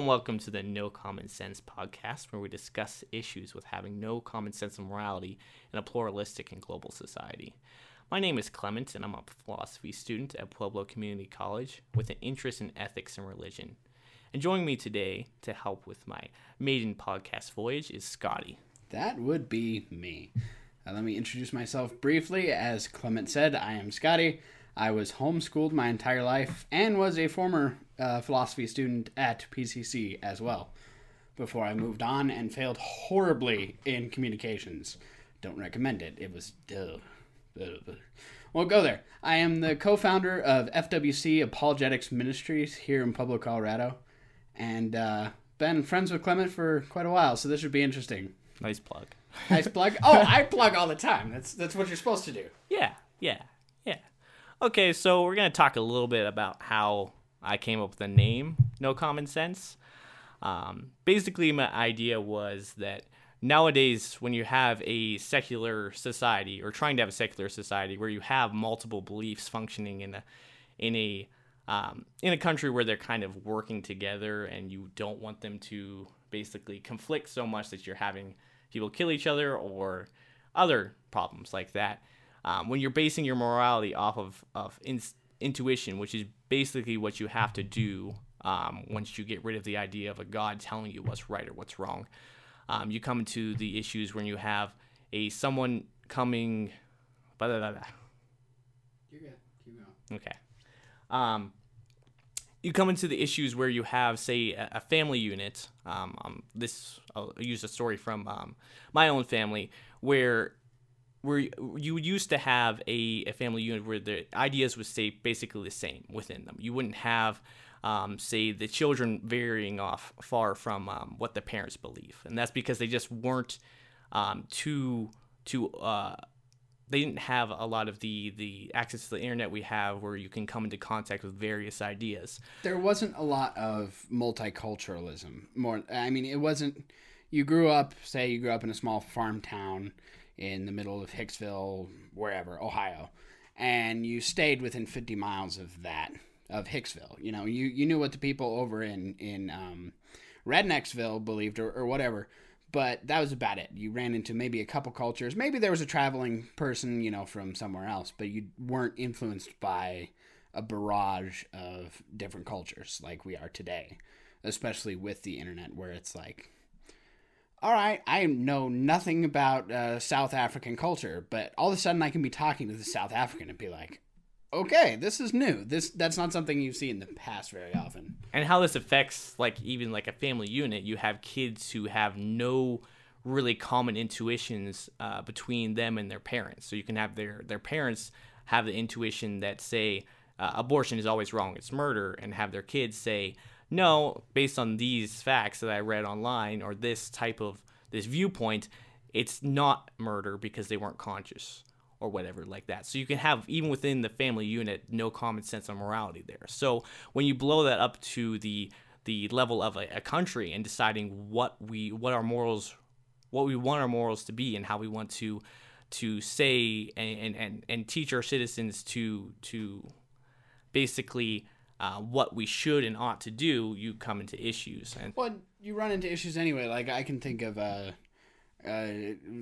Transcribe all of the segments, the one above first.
And welcome to the No Common Sense podcast, where we discuss issues with having no common sense and morality in a pluralistic and global society. My name is Clement, and I'm a philosophy student at Pueblo Community College with an interest in ethics and religion. And joining me today to help with my maiden podcast voyage is Scotty. That would be me. Uh, let me introduce myself briefly. As Clement said, I am Scotty. I was homeschooled my entire life and was a former uh, philosophy student at PCC as well before I moved on and failed horribly in communications. Don't recommend it. It was duh. Well, go there. I am the co founder of FWC Apologetics Ministries here in Pueblo, Colorado, and uh, been friends with Clement for quite a while, so this should be interesting. Nice plug. Nice plug. Oh, I plug all the time. That's that's what you're supposed to do. Yeah, yeah, yeah. Okay, so we're gonna talk a little bit about how I came up with the name No Common Sense. Um, basically, my idea was that nowadays, when you have a secular society or trying to have a secular society where you have multiple beliefs functioning in a in a um, in a country where they're kind of working together and you don't want them to basically conflict so much that you're having people kill each other or other problems like that. Um, when you're basing your morality off of, of in, intuition, which is basically what you have to do um, once you get rid of the idea of a God telling you what's right or what's wrong. Um, you come into the issues when you have a someone coming. Blah, blah, blah. You're good. Keep going. Okay. Um, you come into the issues where you have, say, a, a family unit. Um, um, this I'll use a story from um, my own family where where you used to have a, a family unit where the ideas would stay basically the same within them. You wouldn't have, um, say, the children varying off far from um, what the parents believe, and that's because they just weren't um, too too. Uh, they didn't have a lot of the the access to the internet we have, where you can come into contact with various ideas. There wasn't a lot of multiculturalism. More, I mean, it wasn't. You grew up, say, you grew up in a small farm town in the middle of Hicksville, wherever, Ohio, and you stayed within 50 miles of that of Hicksville. You know, you, you knew what the people over in in um, Rednecksville believed or, or whatever, but that was about it. You ran into maybe a couple cultures. Maybe there was a traveling person, you know, from somewhere else, but you weren't influenced by a barrage of different cultures like we are today, especially with the internet, where it's like all right, I know nothing about uh, South African culture, but all of a sudden I can be talking to the South African and be like, okay, this is new. This that's not something you see in the past very often. And how this affects like even like a family unit, you have kids who have no really common intuitions uh, between them and their parents. So you can have their their parents have the intuition that say uh, abortion is always wrong, it's murder, and have their kids say no, based on these facts that I read online or this type of this viewpoint, it's not murder because they weren't conscious or whatever like that. So you can have even within the family unit no common sense of morality there. So when you blow that up to the the level of a, a country and deciding what we what our morals what we want our morals to be and how we want to to say and and, and teach our citizens to to basically uh, what we should and ought to do, you come into issues. And well, you run into issues anyway. Like I can think of uh, uh,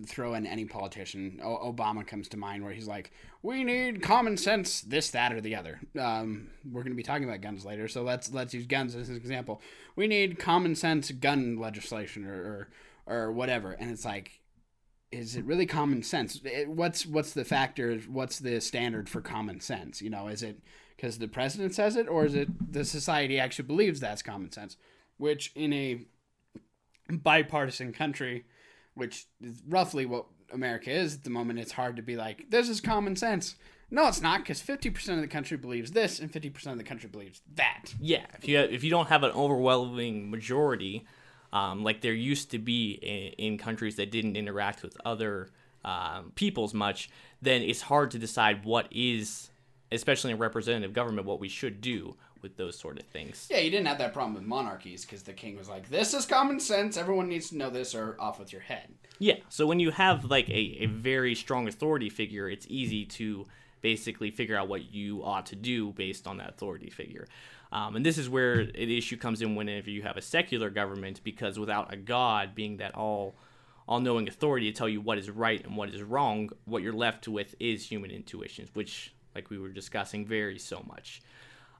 throw in any politician. O- Obama comes to mind, where he's like, "We need common sense, this, that, or the other." Um, we're going to be talking about guns later, so let's let's use guns as an example. We need common sense gun legislation or or, or whatever, and it's like. Is it really common sense? It, what's what's the factor? What's the standard for common sense? You know, is it because the president says it, or is it the society actually believes that's common sense? Which in a bipartisan country, which is roughly what America is at the moment, it's hard to be like, this is common sense. No, it's not, because fifty percent of the country believes this, and fifty percent of the country believes that. Yeah, if you if you don't have an overwhelming majority, um, like there used to be in, in, countries that didn't interact with other um, peoples much, then it's hard to decide what is especially in representative government, what we should do with those sort of things. Yeah, you didn't have that problem with monarchies because the king was like, "This is common sense. Everyone needs to know this, or off with your head." Yeah. So when you have like a, a very strong authority figure, it's easy to basically figure out what you ought to do based on that authority figure. Um, and this is where the issue comes in whenever you have a secular government, because without a God being that all all knowing authority to tell you what is right and what is wrong, what you're left with is human intuitions, which, like we were discussing, vary so much.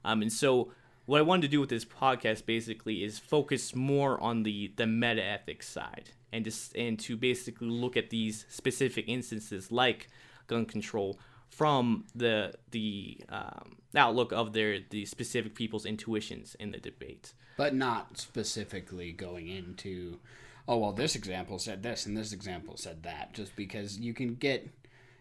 Um, and so, what I wanted to do with this podcast basically is focus more on the the meta ethics side, and just and to basically look at these specific instances like gun control from the the um, outlook of their the specific people's intuitions in the debate. But not specifically going into, oh well, this example said this and this example said that, just because you can get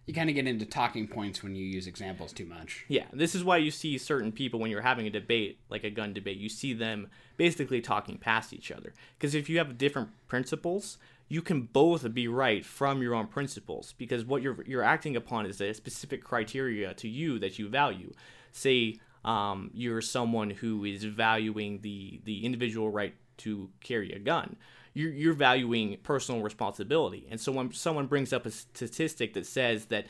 you kind of get into talking points when you use examples too much. Yeah, this is why you see certain people when you're having a debate, like a gun debate, you see them basically talking past each other. Because if you have different principles, you can both be right from your own principles because what you're you're acting upon is a specific criteria to you that you value. Say um, you're someone who is valuing the the individual right to carry a gun. You're, you're valuing personal responsibility, and so when someone brings up a statistic that says that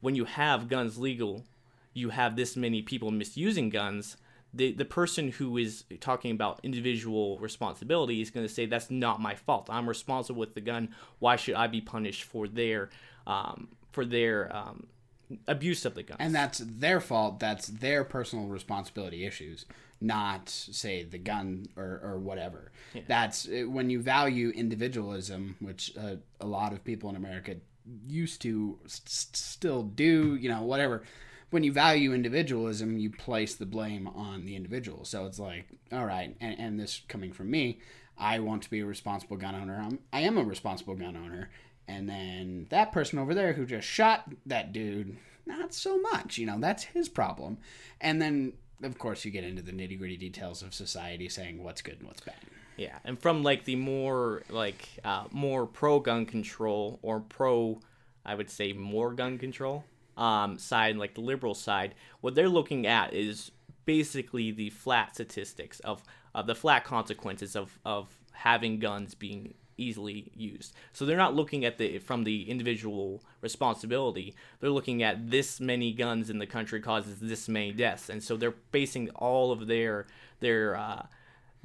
when you have guns legal, you have this many people misusing guns the the person who is talking about individual responsibility is going to say that's not my fault. I'm responsible with the gun. Why should I be punished for their um, for their um, abuse of the gun? And that's their fault. That's their personal responsibility issues, not say the gun or or whatever. Yeah. That's when you value individualism, which uh, a lot of people in America used to st- still do. You know, whatever when you value individualism, you place the blame on the individual. So it's like, all right, and, and this coming from me, I want to be a responsible gun owner. I'm, I am a responsible gun owner. And then that person over there who just shot that dude, not so much. You know, that's his problem. And then, of course, you get into the nitty gritty details of society saying what's good and what's bad. Yeah, and from like the more like uh, more pro gun control or pro, I would say more gun control um, side, like the liberal side, what they're looking at is basically the flat statistics of, of the flat consequences of, of having guns being easily used. So they're not looking at the from the individual responsibility. They're looking at this many guns in the country causes this many deaths, and so they're basing all of their their uh,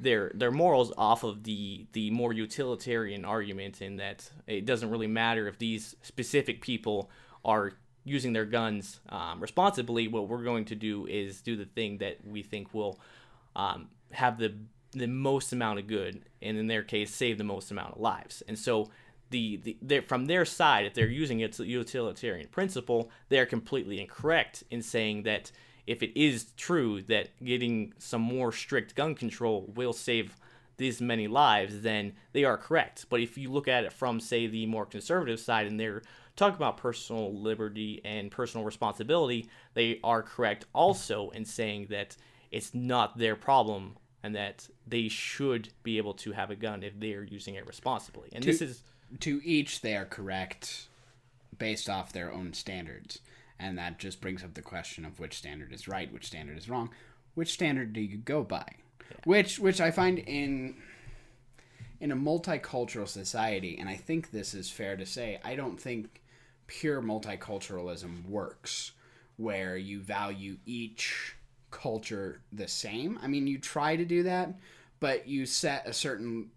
their their morals off of the the more utilitarian argument in that it doesn't really matter if these specific people are using their guns um, responsibly, what we're going to do is do the thing that we think will um, have the the most amount of good, and in their case, save the most amount of lives. And so, the, the from their side, if they're using its utilitarian principle, they are completely incorrect in saying that if it is true that getting some more strict gun control will save these many lives, then they are correct. But if you look at it from, say, the more conservative side, and they're talking about personal liberty and personal responsibility, they are correct also in saying that it's not their problem and that they should be able to have a gun if they're using it responsibly. And to, this is to each they are correct based off their own standards. And that just brings up the question of which standard is right, which standard is wrong. Which standard do you go by? Yeah. Which which I find in in a multicultural society, and I think this is fair to say, I don't think pure multiculturalism works, where you value each culture the same. I mean, you try to do that, but you set a certain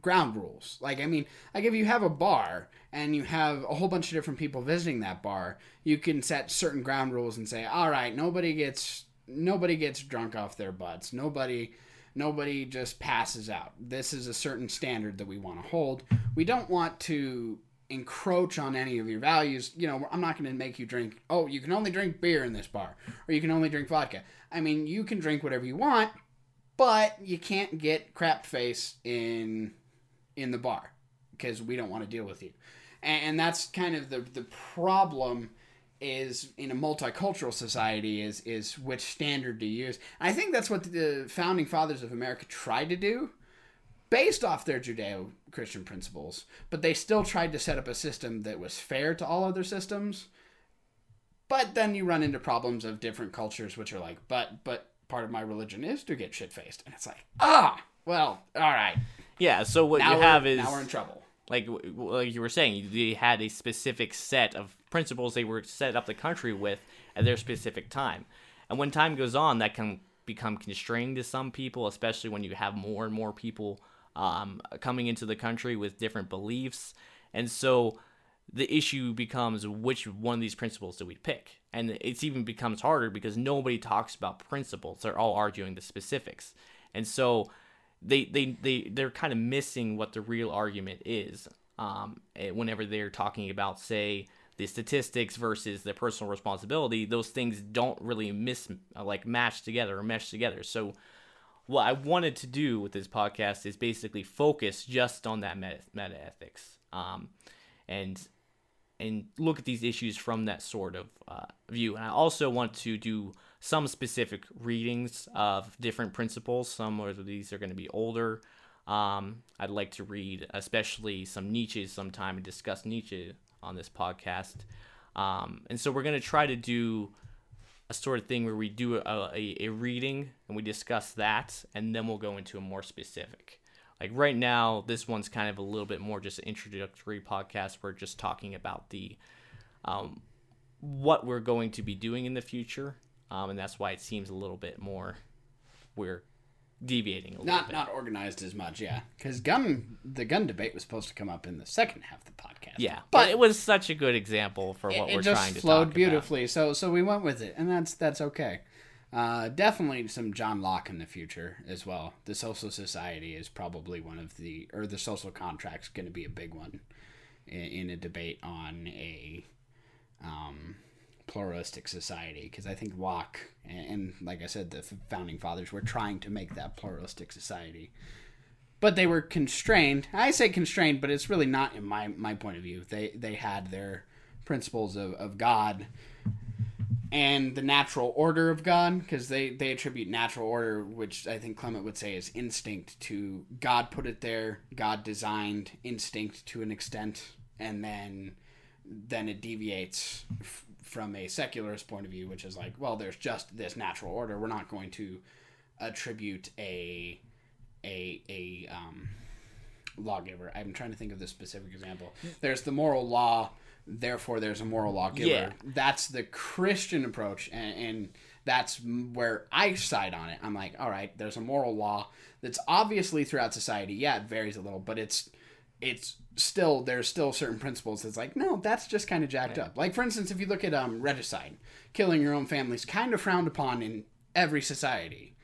ground rules. Like, I mean, like if you have a bar and you have a whole bunch of different people visiting that bar, you can set certain ground rules and say, all right, nobody gets nobody gets drunk off their butts. Nobody nobody just passes out. This is a certain standard that we want to hold. We don't want to encroach on any of your values. You know, I'm not going to make you drink, oh, you can only drink beer in this bar, or you can only drink vodka. I mean, you can drink whatever you want, but you can't get crap face in in the bar because we don't want to deal with you. And that's kind of the the problem is in a multicultural society is is which standard to use. I think that's what the founding fathers of America tried to do based off their Judeo Christian principles, but they still tried to set up a system that was fair to all other systems. But then you run into problems of different cultures, which are like, but but part of my religion is to get shit faced, and it's like, ah, well, all right. Yeah. So what now you have is now we're in trouble. Like like you were saying, they had a specific set of principles they were set up the country with at their specific time, and when time goes on, that can become constrained to some people, especially when you have more and more people um, coming into the country with different beliefs. And so the issue becomes which one of these principles do we pick? And it's even becomes harder because nobody talks about principles. They're all arguing the specifics. And so they they they they're kind of missing what the real argument is um, eh, whenever they're talking about say the statistics versus the personal responsibility those things don't really miss like match together or mesh together so what i wanted to do with this podcast is basically focus just on that meta, meta ethics um, and and look at these issues from that sort of uh, view and i also want to do some specific readings of different principles. Some of these are going to be older. Um, I'd like to read, especially some Nietzsche sometime and discuss Nietzsche on this podcast. Um, and so we're going to try to do a sort of thing where we do a, a, a, reading and we discuss that, and then we'll go into a more specific. Like right now, this one's kind of a little bit more just an introductory podcast. We're just talking about the um, what we're going to be doing in the future um, and that's why it seems a little bit more we're deviating a not bit. not organized as much yeah because gun the gun debate was supposed to come up in the second half of the podcast yeah but, it was such a good example for what it, we're it just trying to flowed beautifully about. so so we went with it and that's that's okay uh, definitely some John Locke in the future as well. The social society is probably one of the, or the social contract's going to be a big one in, in a debate on a um, pluralistic society because I think Locke and, and, like I said, the founding fathers were trying to make that pluralistic society, but they were constrained. I say constrained, but it's really not in my my point of view. They they had their principles of, of God and the natural order of God because they they attribute natural order, which I think Clement would say is instinct, to God put it there. God designed instinct to an extent, and then then it deviates from a secularist point of view, which is like, well, there's just this natural order. We're not going to attribute a a a um, lawgiver. I'm trying to think of the specific example. There's the moral law, therefore there's a moral lawgiver. Yeah. That's the Christian approach, and, and that's where I side on it. I'm like, all right, there's a moral law that's obviously throughout society. Yeah, it varies a little, but it's it's still there's still certain principles that's like no that's just kind of jacked right. up. Like for instance if you look at um regicide killing your own family is kind of frowned upon in every society.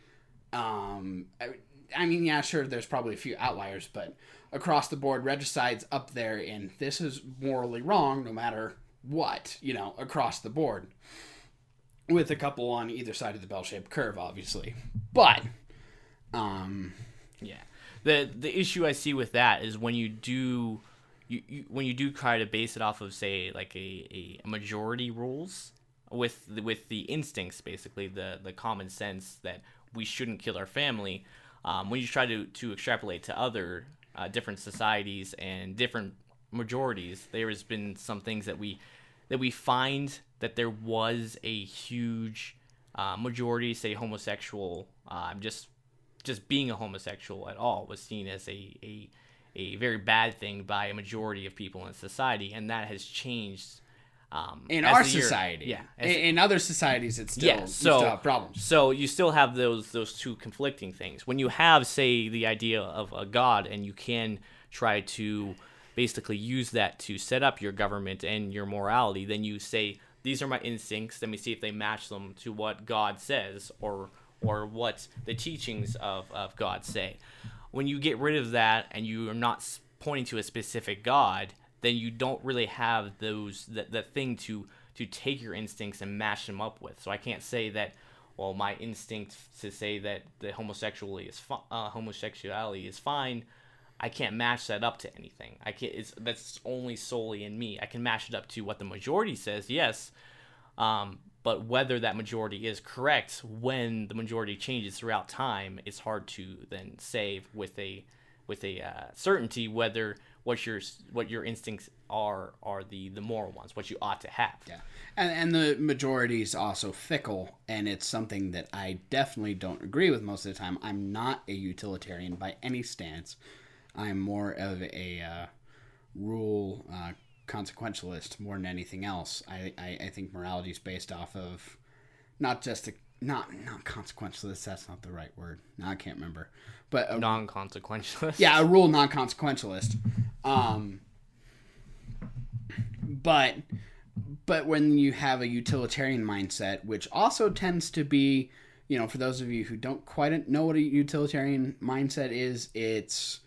Um I, I, mean yeah sure there's probably a few outliers but across the board regicide's up there and this is morally wrong no matter what you know across the board. With a couple on either side of the bell-shaped curve obviously. But um yeah the the issue I see with that is when you do you, you when you do try to base it off of say like a, a majority rules with the, with the instincts basically the the common sense that we shouldn't kill our family um, when you try to to extrapolate to other uh, different societies and different majorities there has been some things that we that we find that there was a huge uh, majority say homosexual uh, just just being a homosexual at all was seen as a, a a very bad thing by a majority of people in society, and that has changed. Um, in our society, year, yeah. In, in, other societies, it's still, yeah, so, still problems. So you still have those those two conflicting things. When you have, say, the idea of a god, and you can try to basically use that to set up your government and your morality, then you say these are my instincts. Let me see if they match them to what God says, or or what the teachings of, of God say. When you get rid of that and you are not pointing to a specific God, then you don't really have those that the thing to to take your instincts and mash them up with. So I can't say that well my instinct to say that the homosexuality is uh, homosexuality is fine. I can't match that up to anything. I can't. It's that's only solely in me. I can match it up to what the majority says, yes, um, but whether that majority is correct when the majority changes throughout time, it's hard to then say with a with a uh, certainty whether what your what your instincts are are the the moral ones, what you ought to have. Yeah, and and the majority is also fickle, and it's something that I definitely don't agree with most of the time. I'm not a utilitarian by any stance. I'm more of a uh, rule uh, consequentialist more than anything else. I, I, I think morality is based off of not just a not not consequentialist. That's not the right word. No, I can't remember. But a, Non-consequentialist. yeah, a rule non consequentialist. Um, but but when you have a utilitarian mindset, which also tends to be, you know, for those of you who don't quite know what a utilitarian mindset is, it's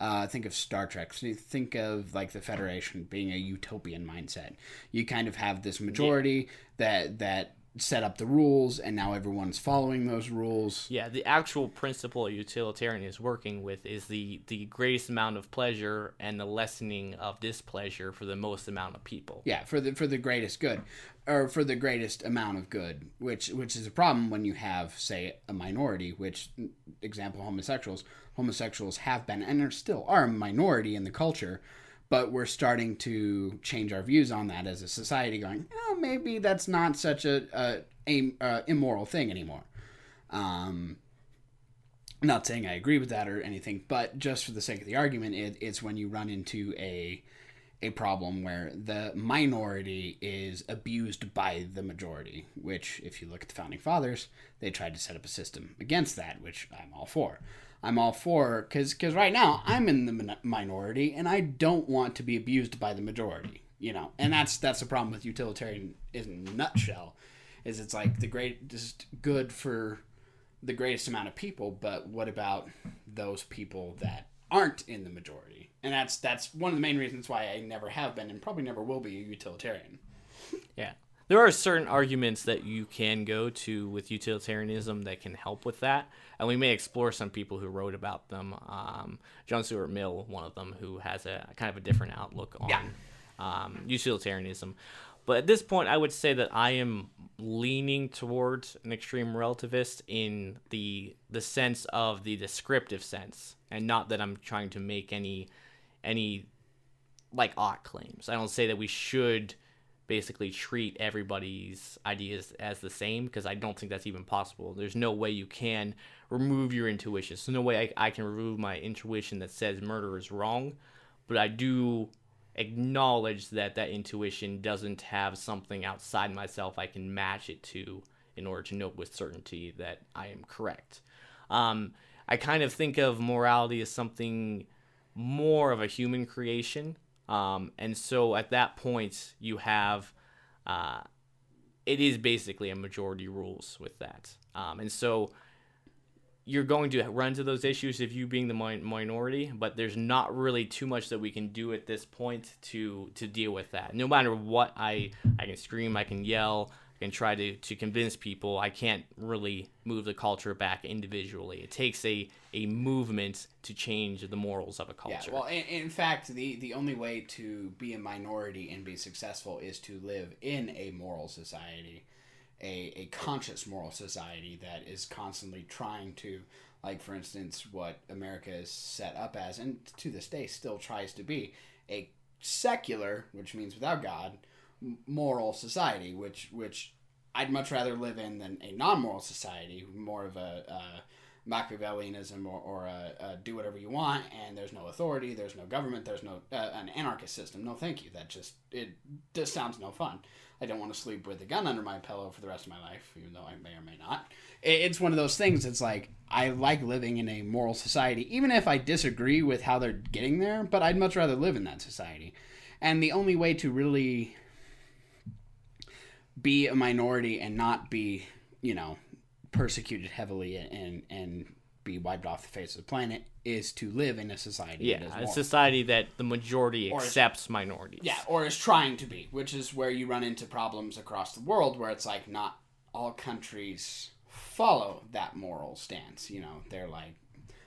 uh, think of Star Trek. Think of like the Federation being a utopian mindset. You kind of have this majority that that set up the rules, and now everyone's following those rules. Yeah, the actual principle a utilitarian is working with is the the greatest amount of pleasure and the lessening of displeasure for the most amount of people. Yeah, for the for the greatest good, or for the greatest amount of good, which which is a problem when you have, say, a minority. Which example, homosexuals. Homosexuals have been and are still are a minority in the culture, but we're starting to change our views on that as a society. Going, oh, maybe that's not such a, a, a, a immoral thing anymore. Um, not saying I agree with that or anything, but just for the sake of the argument, it, it's when you run into a a problem where the minority is abused by the majority. Which, if you look at the founding fathers, they tried to set up a system against that, which I'm all for. I'm all for because because right now I'm in the min- minority and I don't want to be abused by the majority. You know, and that's that's the problem with utilitarian in a nutshell, is it's like the greatest good for the greatest amount of people, but what about those people that aren't in the majority? And that's that's one of the main reasons why I never have been and probably never will be a utilitarian. Yeah. There are certain arguments that you can go to with utilitarianism that can help with that. And we may explore some people who wrote about them. Um, John Stuart Mill, one of them, who has a kind of a different outlook on Yeah. um, utilitarianism. But at this point, I would say that I am leaning towards an extreme relativist in the the sense of the descriptive sense, and not that I'm trying to make any any like ought claims. I don't say that we should basically treat everybody's ideas as the same because I don't think that's even possible. There's no way you can remove your intuition. So no way I, I can remove my intuition that says murder is wrong, but I do acknowledge that that intuition doesn't have something outside myself I can match it to in order to know with certainty that I am correct. Um, I kind of think of morality as something more of a human creation. Um, and so at that point, you have uh, it is basically a majority rules with that. Um, and so you're going to run into those issues if you being the mi- minority, but there's not really too much that we can do at this point to to deal with that. No matter what I I can scream, I can yell, Can try to to convince people. I can't really move the culture back individually. It takes a a movement to change the morals of a culture. Yeah, well, in, in fact, the the only way to be a minority and be successful is to live in a moral society, a a conscious moral society that is constantly trying to, like for instance, what America is set up as, and to this day still tries to be, a secular, which means without God, moral society, which which I'd much rather live in than a non-moral society, more of a uh, Machiavellianism or, or a, a do whatever you want, and there's no authority, there's no government, there's no uh, an anarchist system. No, thank you. That just it just sounds no fun. I don't want to sleep with a gun under my pillow for the rest of my life, even though I may or may not. It's one of those things. It's like I like living in a moral society, even if I disagree with how they're getting there. But I'd much rather live in that society. And the only way to really be a minority and not be, you know, persecuted heavily and and be wiped off the face of the planet is to live in a society. yeah, that is a society that the majority Or- accepts minorities. Yeah, or is trying to be, which is where you run into problems across the world where it's like not all countries follow that moral stance. You know, they're like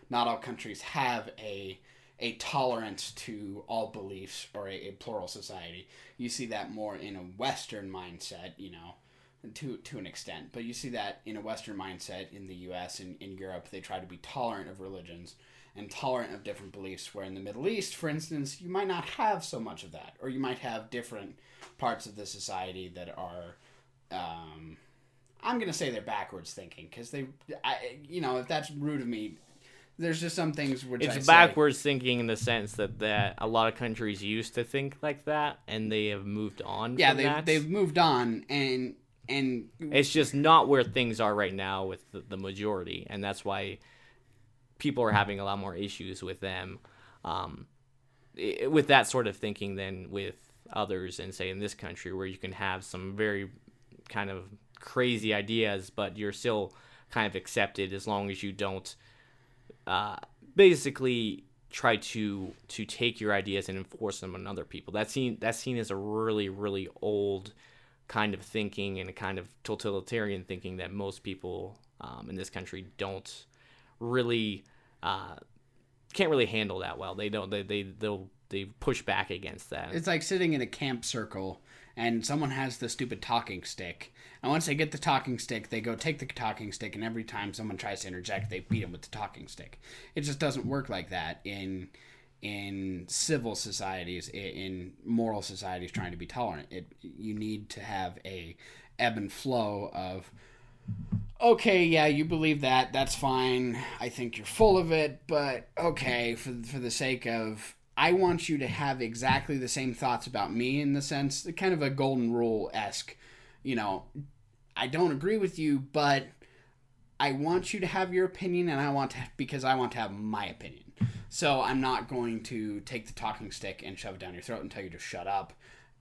not all countries have a a tolerance to all beliefs or a, a plural society. You see that more in a Western mindset, you know, to to an extent. But you see that in a Western mindset in the U.S. and in Europe, they try to be tolerant of religions and tolerant of different beliefs. Where in the Middle East, for instance, you might not have so much of that, or you might have different parts of the society that are. Um, I'm gonna say they're backwards thinking because they, I, you know, if that's rude of me, there's just some things which I It's say- backwards thinking in the sense that, that a lot of countries used to think like that and they have moved on yeah they've, that. they've moved on and and It's just not where things are right now with the, the majority, and that's why people are having a lot more issues with them, um, i- with that sort of thinking than with others, and say in this country where you can have some very kind of crazy ideas, but you're still kind of accepted as long as you don't uh, basically try to to take your ideas and enforce them on other people. That seen that seen as a really really old kind of thinking and a kind of totalitarian thinking that most people um, in this country don't really uh, can't really handle that well. They don't they they they'll they push back against that. It's like sitting in a camp circle and someone has the stupid talking stick. And once they get the talking stick, they go take the talking stick, and every time someone tries to interject, they beat them with the talking stick. It just doesn't work like that in in civil societies, in moral societies trying to be tolerant. It you need to have a ebb and flow of okay, yeah, you believe that. That's fine. I think you're full of it, but okay, for for the sake of I want you to have exactly the same thoughts about me in the sense, kind of a golden rule esque. You know, I don't agree with you, but I want you to have your opinion, and I want to because I want to have my opinion. So I'm not going to take the talking stick and shove it down your throat and tell you to shut up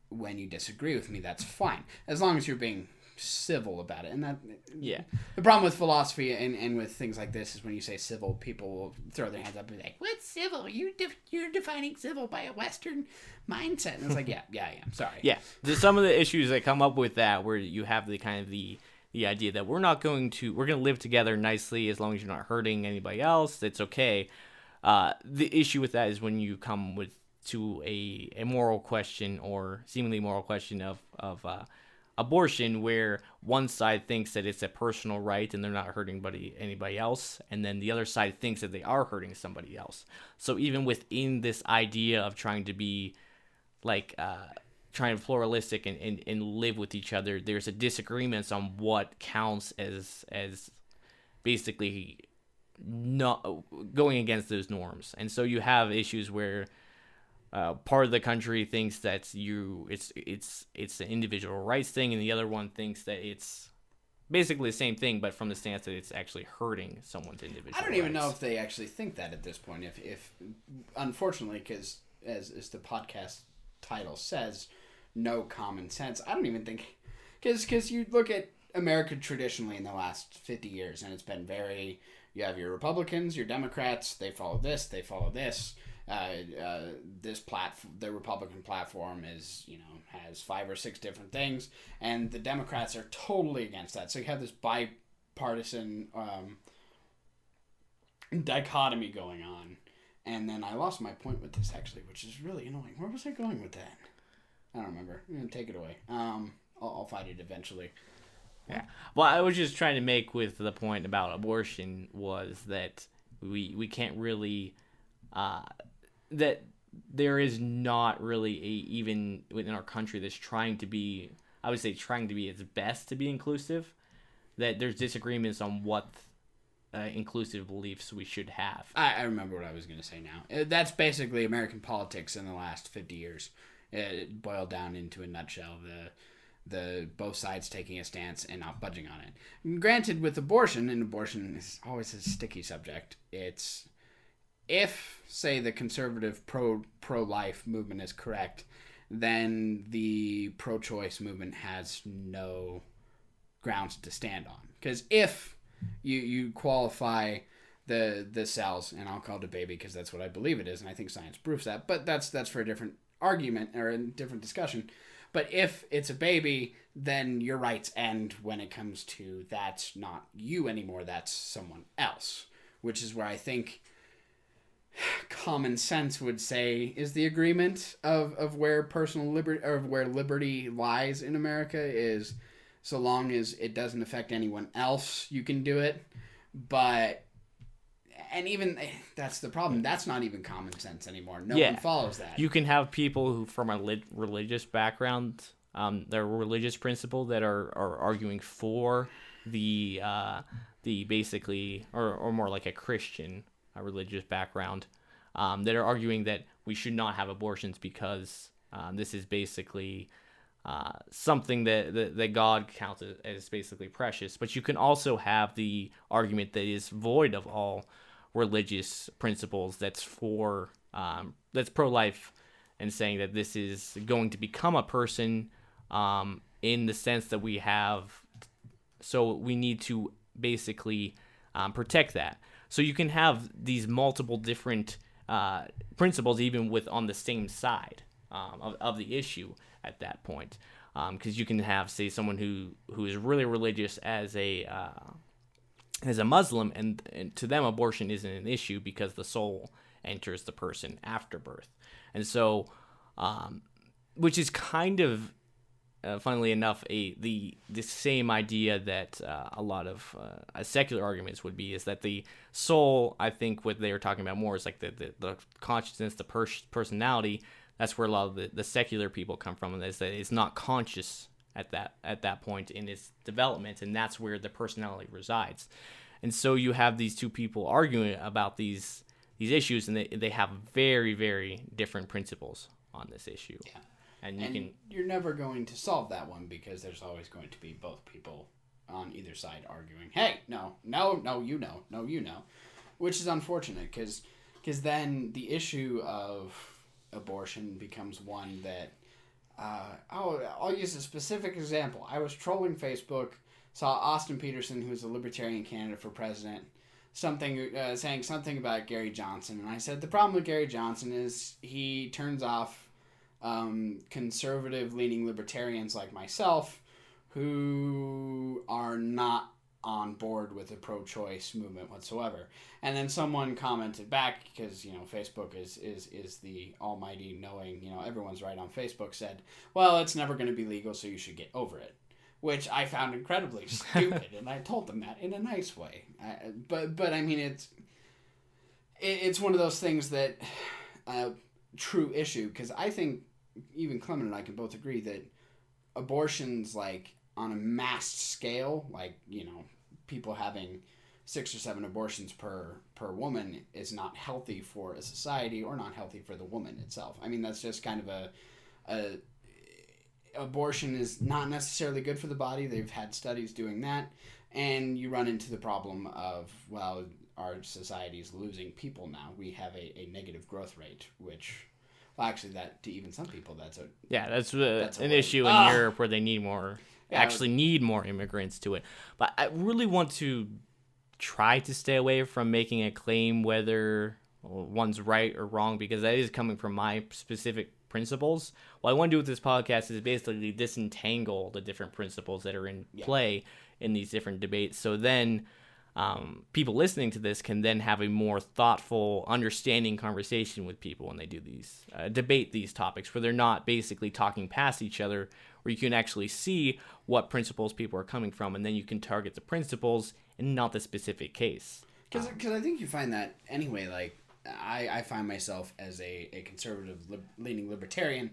when you disagree with me. That's fine, as long as you're being civil about it. And that yeah. the problem with philosophy and, and with things like this is when you say civil, people will throw their hands up and be like, "What's civil? You def- you're defining civil by a Western mindset." And it's like, yeah, yeah, I am. Sorry. Yeah, there's some of the issues that come up with that, where you have the kind of the the idea that we're not going to we're going to live together nicely as long as you're not hurting anybody else. It's okay. Uh, the issue with that is when you come with to a, a moral question or seemingly moral question of of uh, abortion, where one side thinks that it's a personal right and they're not hurting anybody anybody else, and then the other side thinks that they are hurting somebody else. So even within this idea of trying to be like uh, trying to pluralistic and, and, and live with each other, there's a disagreements on what counts as as basically not going against those norms. And so you have issues where uh, part of the country thinks that you it's it's it's an individual rights thing, and the other one thinks that it's basically the same thing, but from the stance that it's actually hurting someone's individual. I don't even know if they actually think that at this point. If, if unfortunately, because as, as the podcast title says, no common sense. I don't even think because because you look at America traditionally in the last fifty years, and it's been very. You have your Republicans, your Democrats. They follow this. They follow this. Uh, uh, this platform, the Republican platform, is you know has five or six different things, and the Democrats are totally against that. So you have this bipartisan um, dichotomy going on. And then I lost my point with this actually, which is really annoying. Where was I going with that? I don't remember. Gonna take it away. Um, I'll, I'll find it eventually. Yeah. Well, I was just trying to make with the point about abortion was that we we can't really uh, that there is not really a even within our country that's trying to be I would say trying to be its best to be inclusive. That there's disagreements on what uh, inclusive beliefs we should have. I, I remember what I was gonna say now. Uh, That's basically American politics in the last fifty years. It boiled down into a nutshell. The the both sides taking a stance and not budging on it. Granted, with abortion, and abortion is always a sticky subject. It's if say the conservative pro pro life movement is correct, then the pro choice movement has no grounds to stand on. Because if you you qualify the the cells, and I'll call it a baby because that's what I believe it is, and I think science proves that. But that's that's for a different argument or a different discussion. But if it's a baby, then your rights end when it comes to that's not you anymore, that's someone else. Which is where I think common sense would say is the agreement of, of where personal liberty or where liberty lies in America is so long as it doesn't affect anyone else, you can do it. But and even that's the problem. That's not even common sense anymore. No Yeah. one follows that. You can have people who from a lit- religious background, um, their religious principle that are, are arguing for the uh, the basically or, or more like a Christian a religious background um, that are arguing that we should not have abortions because um, this is basically uh, something that, that that God counts as, as basically precious. But you can also have the argument that is void of all religious principles. That's for um, that's pro life and saying that this is going to become a person um, in the sense that we have. So we need to basically um, protect that. So you can have these multiple different uh, principles, even with on the same side um, of, of the issue at that point, because um, you can have, say, someone who who is really religious as a uh, as a Muslim, and, and to them abortion isn't an issue because the soul enters the person after birth. And so, um, which is kind of, uh, funnily enough, a the the same idea that uh, a lot of uh, secular arguments would be is that the soul. I think what they were talking about more is like the the, the consciousness, the pers- personality. That's where a lot of the, the secular people come from, is that it's not conscious at that at that point in its development, and that's where the personality resides. And so you have these two people arguing about these these issues, and they they have very very different principles on this issue. Yeah. And you and can you're never going to solve that one because there's always going to be both people on either side arguing, "Hey, no, no, no, you know, no, you know," which is unfortunate because because then the issue of abortion becomes one that uh, I'll, I'll use a specific example. I was trolling Facebook, saw Austin Petersen, who's a libertarian candidate for president, something uh, saying something about Gary Johnson, and I said the problem with Gary Johnson is he turns off um, conservative leaning libertarians like myself who are not on board with the pro-choice movement whatsoever. And then someone commented back because you know Facebook is is is the almighty knowing you know everyone's right on Facebook said, well, it's never going to be legal, so you should get over it. Which I found incredibly stupid, and I told them that in a nice way. I, but but I mean it's it, it's one of those things that uh, true issue because I think even Clement and I can both agree that abortions like on a mass scale, like you know, people having six or seven abortions per per woman is not healthy for a society or not healthy for the woman itself. I mean, that's just kind of a, a abortion is not necessarily good for the body. They've had studies doing that, and you run into the problem of well, our society is losing people now. We have a, a negative growth rate, which well, actually, that to even some people, that's a Yeah, that's, uh, That's an way- issue in Ah! Europe where they need more, Yeah. actually need more immigrants to it. But I really want to try to stay away from making a claim whether one's right or wrong because that is coming from my specific principles. What I want to do with this podcast is basically disentangle the different principles that are in play in these different debates. So then um, people listening to this can then have a more thoughtful, understanding conversation with people when they do these uh, debate these topics, where they're not basically talking past each other, where you can actually see what principles people are coming from, and then you can target the principles and not the specific case. Because I think you find that anyway. Like I, I find myself as a, a conservative lib- leaning libertarian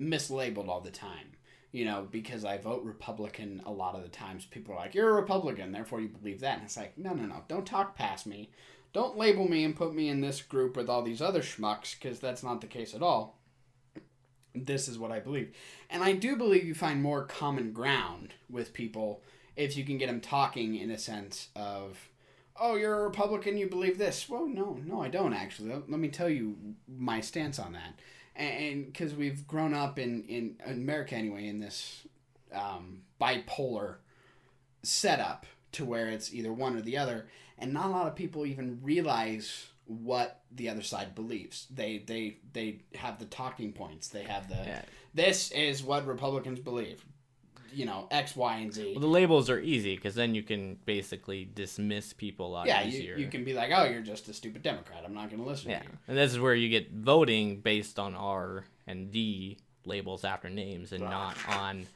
mislabeled all the time. You know, because I vote Republican a lot of the times, people are like, "You're a Republican, therefore you believe that." And it's like, no, no, no, don't talk past me, don't label me and put me in this group with all these other schmucks, because that's not the case at all. This is what I believe, and I do believe you find more common ground with people if you can get them talking in a sense of oh, you're a Republican, you believe this. Well, no, no, I don't actually. Let, me tell you my stance on that. And because we've grown up in, in America anyway, in this um, bipolar setup to where it's either one or the other, and not a lot of people even realize what the other side believes. They they they have the talking points. They have the Yeah. this is what Republicans believe. You know X, Y, and Z. Well, the labels are easy because then you can basically dismiss people a lot yeah, you, easier. you can be like, oh, you're just a stupid Democrat. I'm not going to listen Yeah, to you. and this is where you get voting based on R and D labels after names and not on.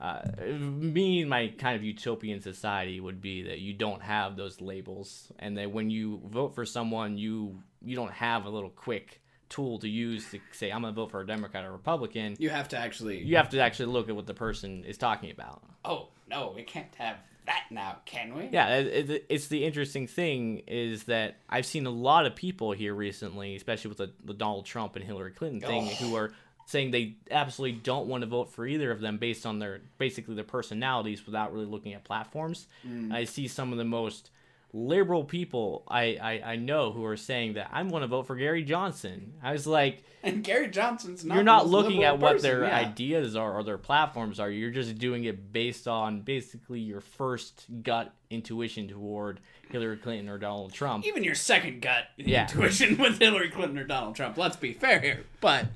Uh, me and my kind of utopian society would be that you don't have those labels, and that when you vote for someone, you you don't have a little quick tool to use to say I'm gonna vote for a Democrat or Republican. You have to actually. You have to actually look at what the person is talking about. Oh no, we can't have that now, can we? Yeah, it, it, it's the interesting thing is that I've seen a lot of people here recently, especially with the, the Donald Trump and Hillary Clinton thing, Oh. who are saying they absolutely don't want to vote for either of them based on their basically their personalities without really looking at platforms. Mm. I see some of the most liberal people I, I, I know who are saying that I'm going to vote for Gary Johnson. I was like, And Gary Johnson's not you're not looking at what person, their yeah. ideas are or their platforms are. You're just doing it based on basically your first gut intuition toward Hillary Clinton or Donald Trump. even your second gut Yeah. intuition with Hillary Clinton or Donald Trump. Let's be fair here, but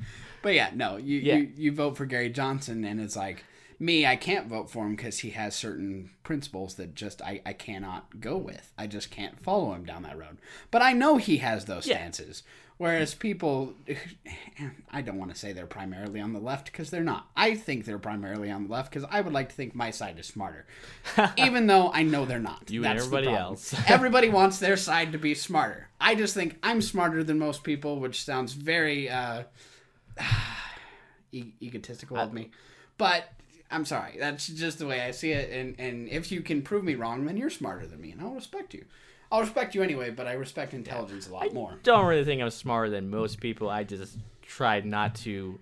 but yeah, no, you Yeah. you, you vote for Gary Johnson, and it's like me, I can't vote for him because he has certain principles that just I, I cannot go with. I just can't follow him down that road. But I know he has those Yeah. stances. Whereas people, I don't want to say they're primarily on the left because they're not. I think they're primarily on the left because I would like to think my side is smarter, even though I know they're not. You and That's the everybody else. everybody wants their side to be smarter. I just think I'm smarter than most people, which sounds very uh, e- egotistical of me. But I'm sorry. That's just the way I see it. And and if you can prove me wrong, then you're smarter than me, and I'll respect you. I'll respect you anyway, but I respect intelligence a lot more. Don't really think I'm smarter than most people. I just tried not to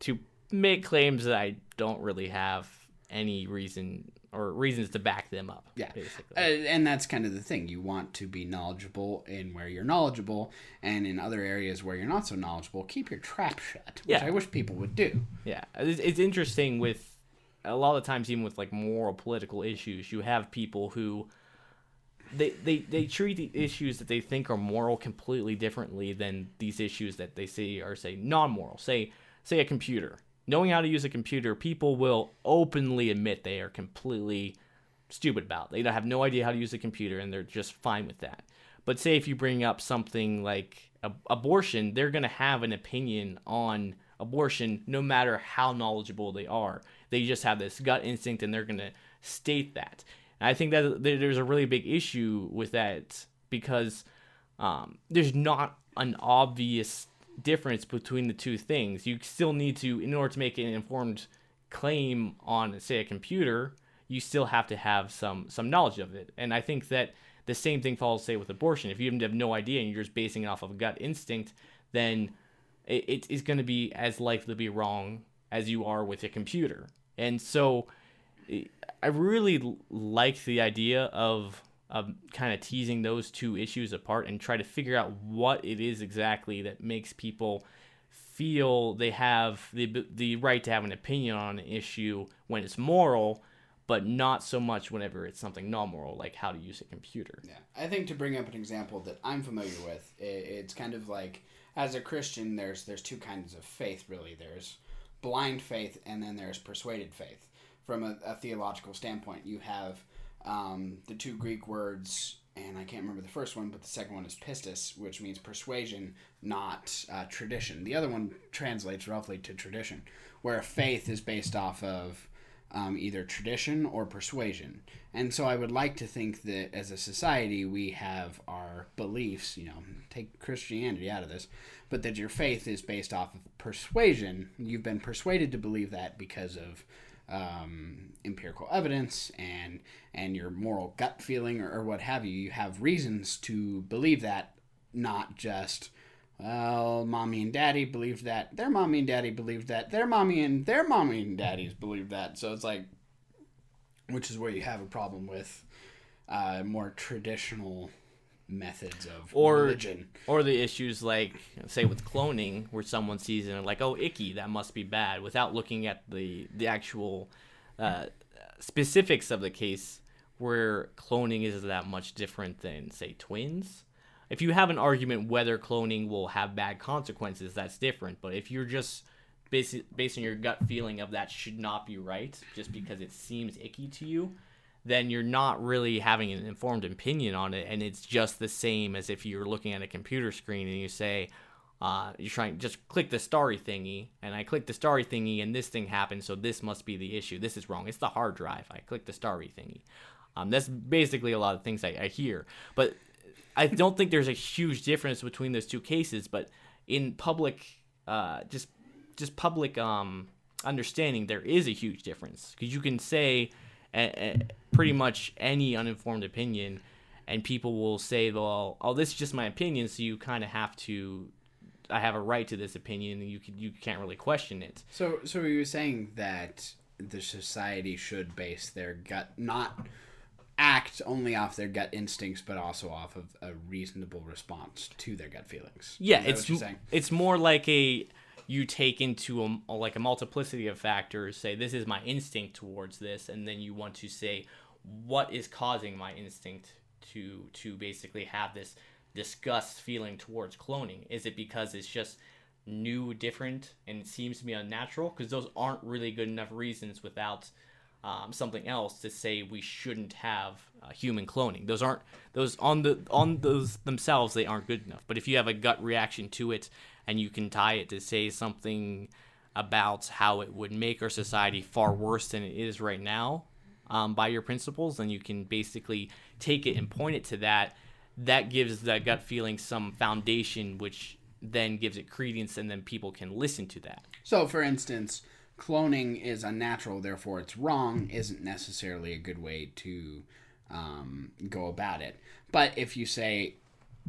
to make claims that I don't really have any reason or reasons to back them up. Yeah. basically. Uh, and that's kind of the thing. You want to be knowledgeable in where you're knowledgeable, and in other areas where you're not so knowledgeable, keep your trap shut, which Yeah. I wish people would do. Yeah, it's, it's interesting with a lot of times, even with like moral political issues, you have people who they they they treat the issues that they think are moral completely differently than these issues that they say are say non-moral. Say say a computer. Knowing how to use a computer, people will openly admit they are completely stupid about. They have no idea how to use a computer and they're just fine with that. But say if you bring up something like abortion, they're going to have an opinion on abortion no matter how knowledgeable they are. They just have this gut instinct and they're going to state that. And I think that there's a really big issue with that because um, there's not an obvious difference between the two things. You still need to, in order to make an informed claim on, say, a computer, you still have to have some some knowledge of it. And I think that the same thing follows, say, with abortion. If you have no idea and you're just basing it off of gut instinct, then it, is going to be as likely to be wrong as you are with a computer. And so I really like the idea of of kind of teasing those two issues apart and try to figure out what it is exactly that makes people feel they have the the right to have an opinion on an issue when it's moral, but not so much whenever it's something non-moral, like how to use a computer. Yeah, I think to bring up an example that I'm familiar with, it's kind of like as a Christian, there's there's two kinds of faith really. There's blind faith, and then there's persuaded faith. From a, a theological standpoint, you have um, the two Greek words, and I can't remember the first one, but the second one is pistis, which means persuasion, not uh, tradition. The other one translates roughly to tradition, where faith is based off of um, either tradition or persuasion. And so I would like to think that as a society, we have our beliefs, you know, take Christianity out of this, but that your faith is based off of persuasion. You've been persuaded to believe that because of um, empirical evidence and and your moral gut feeling or, or what have you. You have reasons to believe that, not just well, mommy and daddy believed that. Their mommy and daddy believed that. Their mommy and their mommy and daddies believed that. So it's like, which is where you have a problem with uh, more traditional methods of Or- religion. Or the issues like, say, with cloning, where someone sees it and like, oh, icky, that must be bad, without looking at the the actual uh, specifics of the case, where cloning is that much different than, say, twins. If you have an argument whether cloning will have bad consequences, that's different. But if you're just based based on your gut feeling of that should not be right, just because it seems icky to you, then you're not really having an informed opinion on it, and it's just the same as if you're looking at a computer screen and you say, uh, you're trying just click the starry thingy, and I click the starry thingy, and this thing happens, so this must be the issue. This is wrong. It's the hard drive. I click the starry thingy. Um, that's basically a lot of things I, I hear, but I don't think there's a huge difference between those two cases. But in public, uh, just just public um, understanding, there is a huge difference because you can say a, a, pretty much any uninformed opinion, and people will say, "Well, oh, this is just my opinion," so you kind of have to I have a right to this opinion, and you could you can't really question it. So, so you were saying that the society should base their gut not act only off their gut instincts, but also off of a reasonable response to their gut feelings. Yeah, it's what you're m- saying? it's more like a you take into a, a- like a multiplicity of factors. Say this is my instinct towards this, and then you want to say what is causing my instinct to to basically have this disgust feeling towards cloning. Is it because it's just new, different, and it seems to be unnatural? Because those aren't really good enough reasons without um, something else to say we shouldn't have uh, human cloning. Those aren't those on the on those themselves they aren't good enough. But if you have a gut reaction to it and you can tie it to say something about how it would make our society far worse than it is right now um, by your principles, then you can basically take it and point it to that. That gives that gut feeling some foundation, which then gives it credence, and then people can listen to that. So, for instance, cloning is unnatural, therefore it's wrong, isn't necessarily a good way to um, go about it. But if you say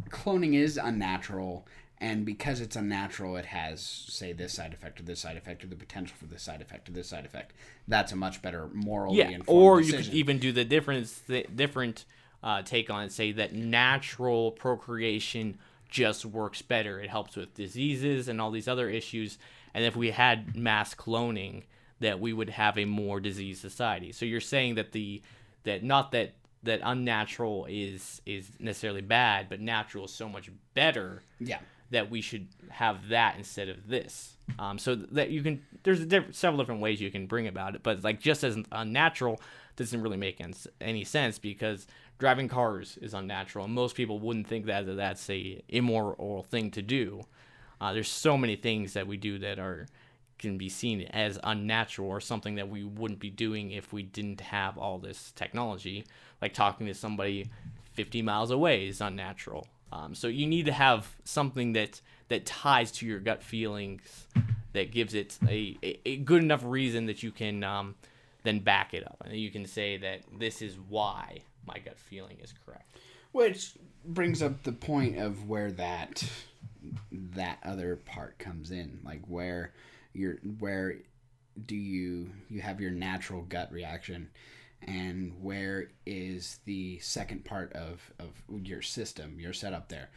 cloning is unnatural, and because it's unnatural, it has, say, this side effect or this side effect or the potential for this side effect or this side effect, that's a much better morally yeah or you could even do the difference the different uh, take on it. Say that natural procreation just works better. It helps with diseases and all these other issues and if we had mass cloning that we would have a more diseased society so you're saying that the that not that that unnatural is is necessarily bad but natural is so much better yeah. that we should have that instead of this. Um, so that you can, there's a diff- several different ways you can bring about it, but like just as unnatural doesn't really make any sense because driving cars is unnatural, and most people wouldn't think that that that's a immoral thing to do. Uh, there's so many things that we do that are can be seen as unnatural or something that we wouldn't be doing if we didn't have all this technology. Like talking to somebody 50 miles away is unnatural. Um, so you need to have something that that ties to your gut feelings, that gives it a, a, a good enough reason that you can um, then back it up, and you can say that this is why my gut feeling is correct. Which brings up the point of where that that other part comes in, like where you're where do you you have your natural gut reaction, and where is the second part of of your system, your setup there?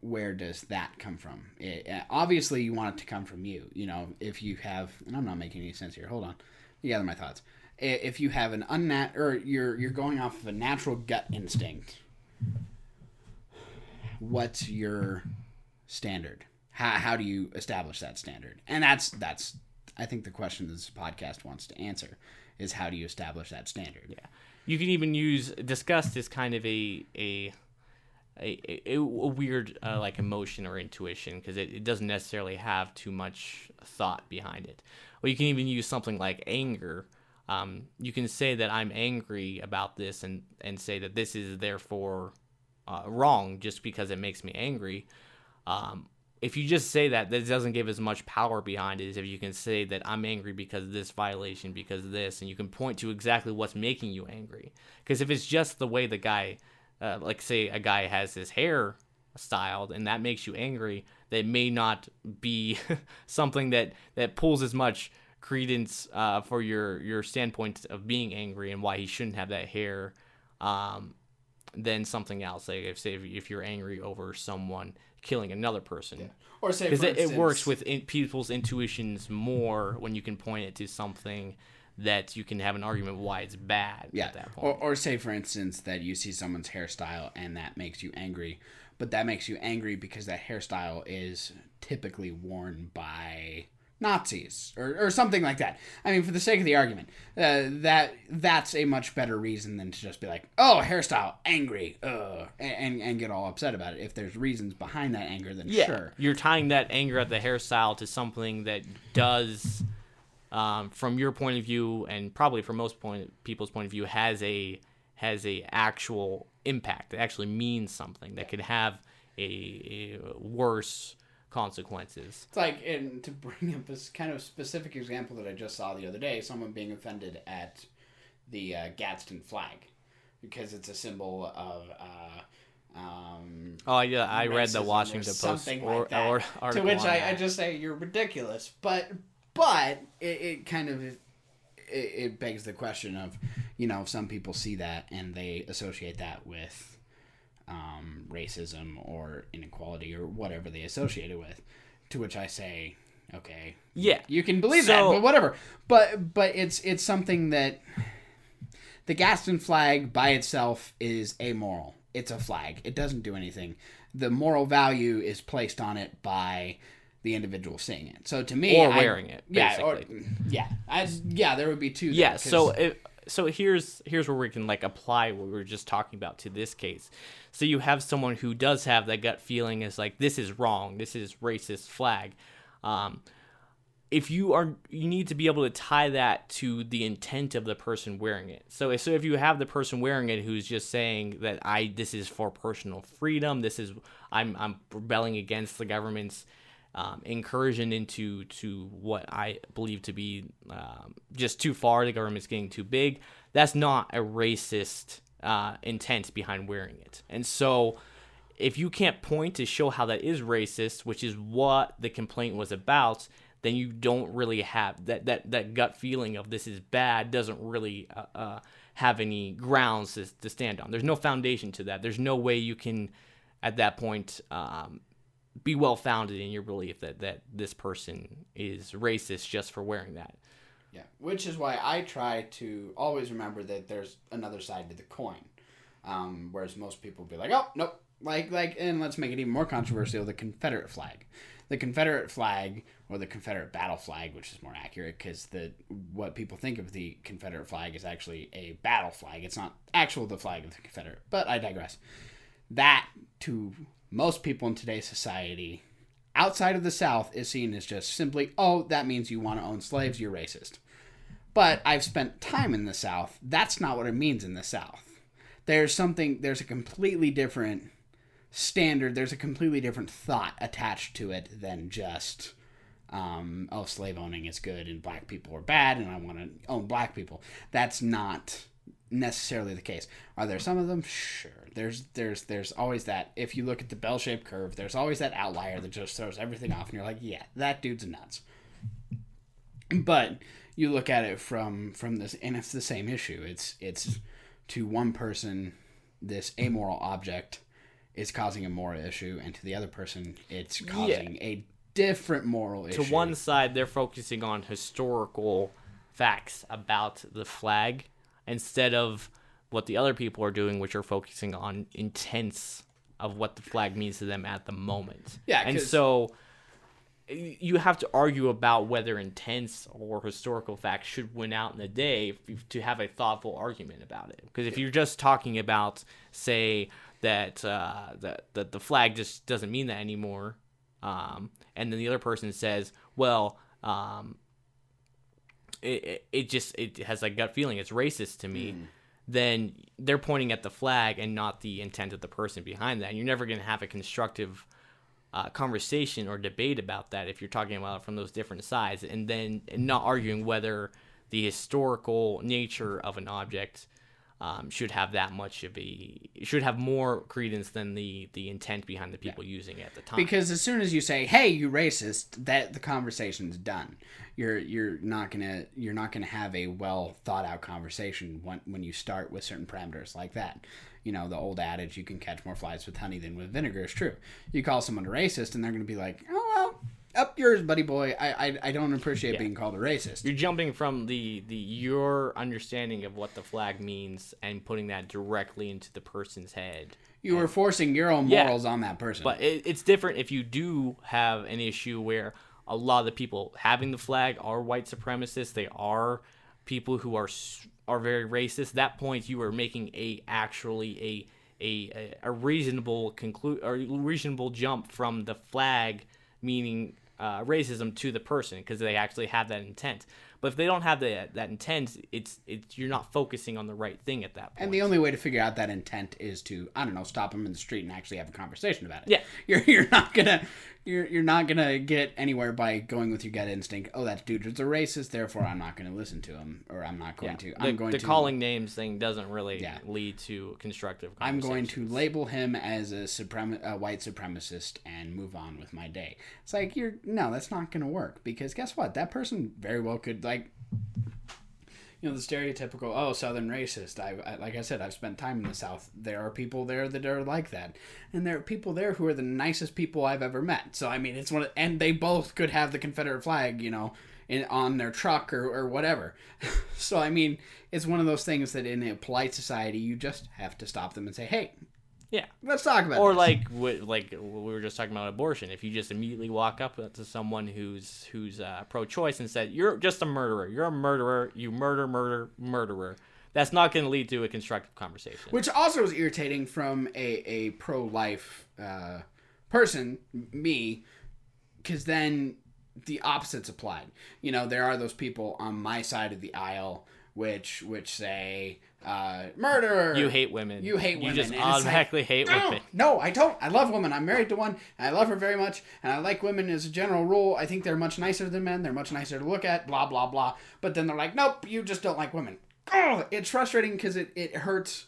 Where does that come from? It, obviously, you want it to come from you. You know, if you have, and I'm not making any sense here. Hold on, you gather my thoughts. If you have an unnat or you're you're going off of a natural gut instinct, what's your standard? How, how do you establish that standard? And that's that's I think the question this podcast wants to answer is how do you establish that standard? Yeah, you can even use disgust as kind of a a a, a, a weird uh, like emotion or intuition because it, it doesn't necessarily have too much thought behind it. Or you can even use something like anger. Um, you can say that I'm angry about this and and say that this is therefore uh, wrong just because it makes me angry. Um, if you just say that, that doesn't give as much power behind it as if you can say that I'm angry because of this violation, because of this, and you can point to exactly what's making you angry. Because if it's just the way the guy, uh, like say a guy has his hair styled and that makes you angry, that may not be something that that pulls as much credence uh, for your your standpoint of being angry and why he shouldn't have that hair. Um, than something else. Like if say if, if you're angry over someone killing another person, Or say because it, it works with in, people's intuitions more when you can point it to something that you can have an argument why it's bad yeah. at that Or, or say for instance that you see someone's hairstyle and that makes you angry, but that makes you angry because that hairstyle is typically worn by Nazis or, or something like that. I mean, for the sake of the argument, uh, that that's a much better reason than to just be like, "Oh, hairstyle, angry," uh, and and get all upset about it. If there's reasons behind that anger, then yeah, sure. you're tying that anger at the hairstyle to something that does, um, from your point of view, and probably from most point people's point of view, has a has a actual impact. It actually means something that could have a, a worse consequences. It's like, and to bring up this kind of specific example that I just saw the other day, someone being offended at the uh, Gadsden flag because it's a symbol of uh, um, Oh yeah, I read the Washington Post or, like that. or to which I, I just say you're ridiculous. But but it, it kind of it, it begs the question of you know if some people see that and they associate that with racism or inequality or whatever they associate it with. To which I say, okay, yeah. you can believe that, but whatever. But but it's it's something that the Gadsden flag by itself is amoral. It's a flag. It doesn't do anything. The moral value is placed on it by the individual seeing it. So to me, Or I- wearing it, yeah, or, yeah, I, yeah. There would be two. there, Yeah, so it, so here's here's where we can like apply what we were just talking about to this case. So you have someone who does have that gut feeling is like this is wrong, this is racist flag. Um, if you are you need to be able to tie that to the intent of the person wearing it. So so if you have the person wearing it who's just saying that I this is for personal freedom, this is I'm I'm rebelling against the government's um, incursion into to what I believe to be um, just too far. The government's getting too big. That's not a racist uh, intent behind wearing it. And so, if you can't point to show how that is racist, which is what the complaint was about, then you don't really have that that that gut feeling of this is bad. Doesn't really uh, uh, have any grounds to, to stand on. There's no foundation to that. There's no way you can, at that point. Um, be well founded in your belief that that this person is racist just for wearing that. Yeah, which is why I try to always remember that there's another side to the coin. Um, whereas most people be like, oh, nope. Like, like, and let's make it even more controversial the Confederate flag. The Confederate flag, or the Confederate battle flag, which is more accurate because the what people think of the Confederate flag is actually a battle flag. It's not actual the flag of the Confederate, but I digress. That, to most people in today's society, outside of the South, is seen as just simply, oh, that means you want to own slaves, you're racist. But I've spent time in the South. That's not what it means in the South. There's something, there's a completely different standard, there's a completely different thought attached to it than just, um, oh, slave owning is good and black people are bad and I want to own black people. That's not necessarily the case. Are there some of them? Sure. There's there's there's always that. If you look at the bell-shaped curve, there's always that outlier that just throws everything off, and you're like, yeah, that dude's nuts. But you look at it from from this, and it's the same issue. It's it's to one person, this amoral object is causing a moral issue, and to the other person, it's causing a different moral issue. To one side, they're focusing on historical facts about the flag instead of what the other people are doing, which are focusing on intense of what the flag means to them at the moment. Yeah, and so you have to argue about whether intense or historical facts should win out in the day to have a thoughtful argument about it. Because if you're just talking about, say, that uh, that that the flag just doesn't mean that anymore, um, and then the other person says, well, um, it, it, just it has a gut feeling it's racist to me. Then they're pointing at the flag and not the intent of the person behind that. And you're never going to have a constructive uh, conversation or debate about that if you're talking about it from those different sides, and then and not arguing whether the historical nature of an object um, should have that much of a should have more credence than the the intent behind the people using it at the time. because as soon as you say hey you racist that the conversation's done. You're you're not gonna you're not gonna have a well thought out conversation when when you start with certain parameters like that. You know the old adage you can catch more flies with honey than with vinegar is true. You call someone a racist and they're gonna be like oh well up yours buddy boy i i, I don't appreciate being called a racist You're jumping from the the your understanding of what the flag means and putting that directly into the person's head. you were forcing your own Yeah. morals on that person But it, it's different if you do have an issue where a lot of the people having the flag are white supremacists. They are people who are are very racist. That point, you are making a actually a a a reasonable conclude or reasonable jump from the flag meaning uh, racism to the person because they actually have that intent. But if they don't have that that intent, it's it's you're not focusing on the right thing at that point. And the only way to figure out that intent is to, I don't know, stop them in the street and actually have a conversation about it. Yeah. You're, you're not going to you're you're not gonna get anywhere by going with your gut instinct. Oh, that dude is a racist, therefore I'm not gonna listen to him, or I'm not going to. I'm going the to calling names thing doesn't really Yeah. lead to constructive. I'm going to label him as a suprem- a white supremacist and move on with my day. It's like you're no, that's not going to work because guess what? That person very well could like you know the stereotypical oh southern racist. I, I like I said I've spent time in the south. There are people there that are like that. And there are people there who are the nicest people I've ever met. So I mean, it's one of, and they both could have the Confederate flag, you know, in on their truck or, or whatever. so I mean, it's one of those things that in a polite society you just have to stop them and say, "Hey, Yeah. let's talk about Or this." like like we were just talking about abortion. If you just immediately walk up to someone who's who's uh, pro-choice and said, "You're just a murderer. You're a murderer. You murder, murder, murderer," that's not going to lead to a constructive conversation. which also is irritating from a, a pro-life uh, person me because then the opposites applied you know there are those people on my side of the aisle which which say uh, murder you hate women. you hate women. You just and it's like, automatically hate no, women. no i don't. I love women. I'm married to one and i love her very much and i like women as a general rule. I think they're much nicer than men. They're much nicer to look at blah blah blah. But then they're like nope you just don't like women. Oh it's frustrating because it, it hurts.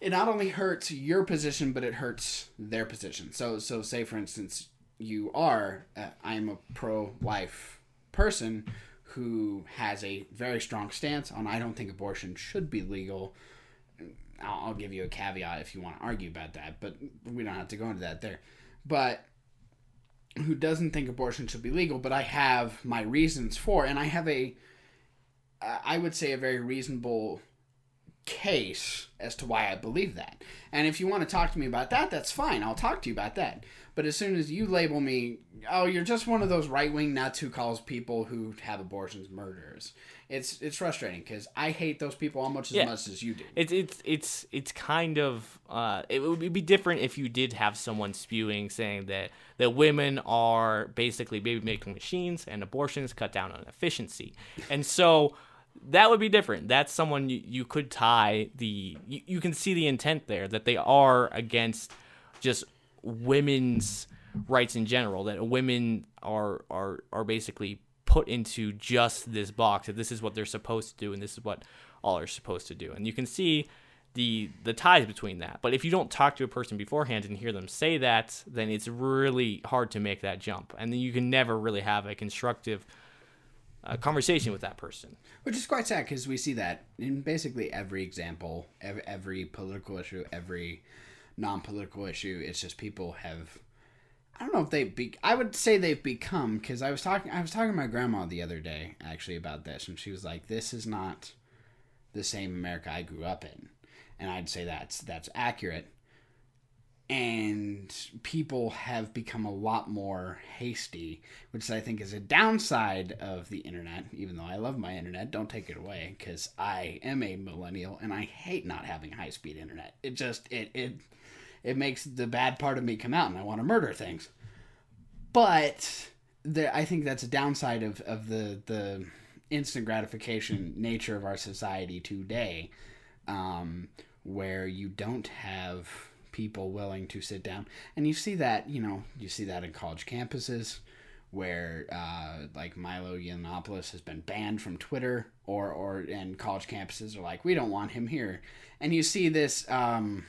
It not only hurts your position but it hurts their position. So so say for instance you are uh, i'm a pro-life person who has a very strong stance on i don't think abortion should be legal I'll, I'll give you a caveat if you want to argue about that, but we don't have to go into that there. But who doesn't think abortion should be legal, but I have my reasons for, and I have a, uh, would say a very reasonable case as to why I believe that. And if you want to talk to me about that, that's fine. I'll talk to you about that. But as soon as you label me, oh, you're just one of those right wing nuts who calls people who have abortions murderers. It's it's frustrating because I hate those people almost as Yeah. much as you do. It's it's it's it's kind of uh, it would be different if you did have someone spewing saying that that women are basically baby making machines and abortions cut down on efficiency, and so that would be different. That's someone you, you could tie the you, you can see the intent there that they are against just women's rights in general that women are are are basically put into just this box that this is what they're supposed to do and this is what all are supposed to do. And you can see the the ties between that. But if you don't talk to a person beforehand and hear them say that then it's really hard to make that jump. And then you can never really have a constructive uh, conversation with that person Which is quite sad because we see that in basically every example, every, every political issue, every non-political issue. It's just people have. I don't know if they be. I would say they've become because I was talking. I was talking to my grandma the other day actually about this, and she was like, "This is not the same America I grew up in," and I'd say that's that's accurate. And people have become a lot more hasty, which I think is a downside of the internet. Even though I love my internet, don't take it away because I am a millennial and I hate not having high speed internet. It just it it it makes the bad part of me come out, and I want to murder things. But there, I think that's a downside of, of the the instant gratification nature of our society today, um, where you don't have people willing to sit down, and you see that you know you see that in college campuses. Where uh, like Milo Yiannopoulos has been banned from Twitter, or or and college campuses are like, we don't want him here, and you see this. Um,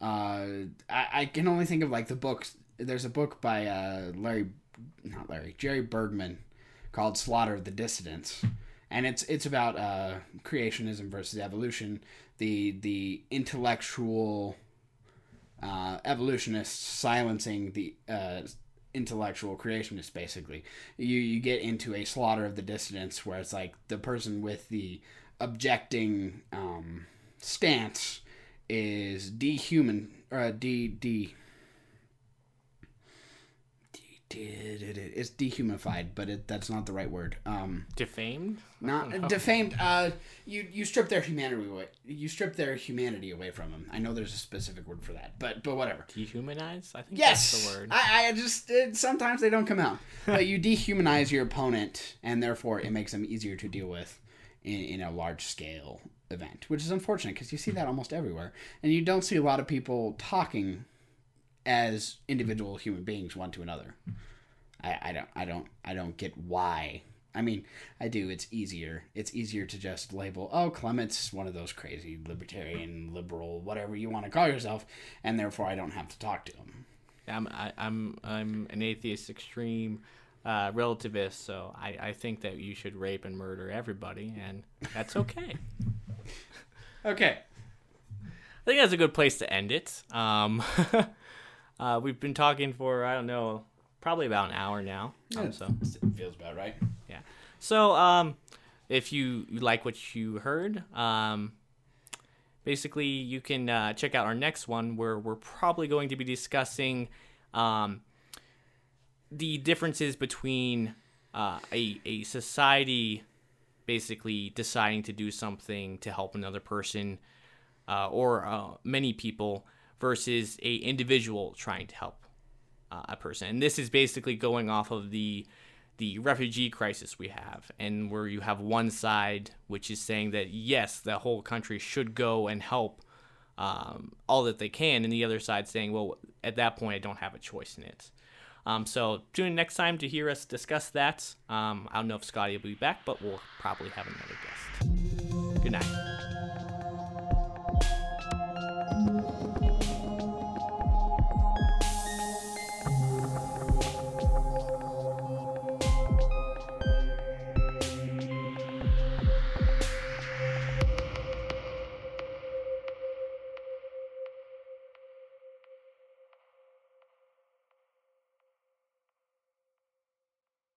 uh, I, I can only think of like the books. There's a book by uh, Larry, not Larry, Jerry Bergman, called "Slaughter of the Dissidents," and it's it's about uh, creationism versus evolution. The the intellectual uh, evolutionists silencing the uh, intellectual creationists. Basically, you you get into a slaughter of the dissidents, where it's like the person with the objecting um, stance is dehuman or uh, de de. It's dehumified, but it, that's not the right word. Um, defamed not defamed. Uh, you you strip their humanity away. You strip their humanity away from them. I know there's a specific word for that, but but whatever. dehumanize i think Yes, that's the word I, I just it, sometimes they don't come out, but you dehumanize your opponent, and therefore it makes them easier to deal with in, in a large scale event, which is unfortunate because you see that almost everywhere, and you don't see a lot of people talking as individual human beings one to another. I, I don't I don't I don't get why. I mean, I do. It's easier. It's easier to just label, oh, Clement's one of those crazy libertarian, liberal, whatever you want to call yourself, and therefore I don't have to talk to him. I'm I, I'm I'm an atheist extreme uh, relativist, so I, I think that you should rape and murder everybody, and that's okay. Okay. I think that's a good place to end it. Um, uh, we've been talking for I don't know, probably about an hour now. Um, so It feels about right. yeah. So um, if you, you like what you heard, um, basically you can uh, check out our next one where we're probably going to be discussing um, the differences between uh, a, a society basically deciding to do something to help another person uh, or uh, many people versus a individual trying to help uh, a person. And this is basically going off of the the refugee crisis we have and where you have one side which is saying that yes the whole country should go and help um, all that they can and the other side saying well at that point i don't have a choice in it. Um, so tune in next time to hear us discuss that. Um, i don't know if scotty will be back but we'll probably have another guest. Good night